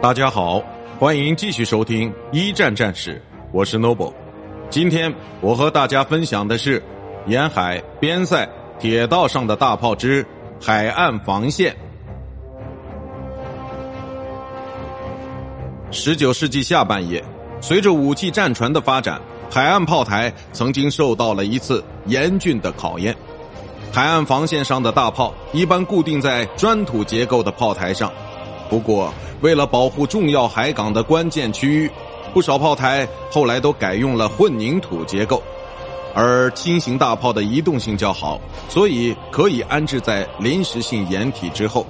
大家好，欢迎继续收听一战战士，我是 Noble。今天我和大家分享的是沿海边塞铁道上的大炮之海岸防线。十九世纪下半叶，随着武器战船的发展，海岸炮台曾经受到了一次严峻的考验。海岸防线上的大炮一般固定在砖土结构的炮台上。不过，为了保护重要海港的关键区域，不少炮台后来都改用了混凝土结构。而轻型大炮的移动性较好，所以可以安置在临时性掩体之后。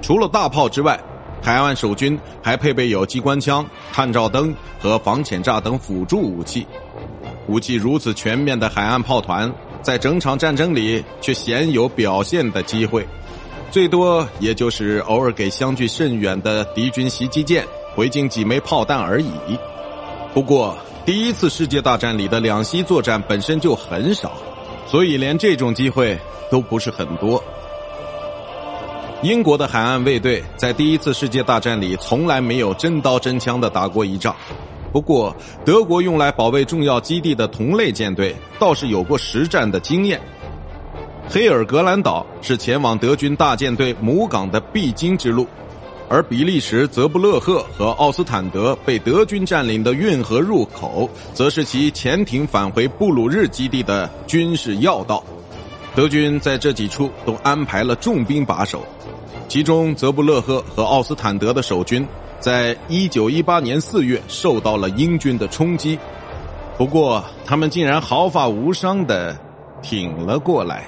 除了大炮之外，海岸守军还配备有机关枪、探照灯和防潜炸等辅助武器。武器如此全面的海岸炮团，在整场战争里却鲜有表现的机会。最多也就是偶尔给相距甚远的敌军袭击舰回敬几枚炮弹而已。不过，第一次世界大战里的两栖作战本身就很少，所以连这种机会都不是很多。英国的海岸卫队在第一次世界大战里从来没有真刀真枪的打过一仗，不过德国用来保卫重要基地的同类舰队倒是有过实战的经验。黑尔格兰岛是前往德军大舰队母港的必经之路，而比利时泽布勒赫和奥斯坦德被德军占领的运河入口，则是其潜艇返回布鲁日基地的军事要道。德军在这几处都安排了重兵把守，其中泽布勒赫和奥斯坦德的守军，在一九一八年四月受到了英军的冲击，不过他们竟然毫发无伤的挺了过来。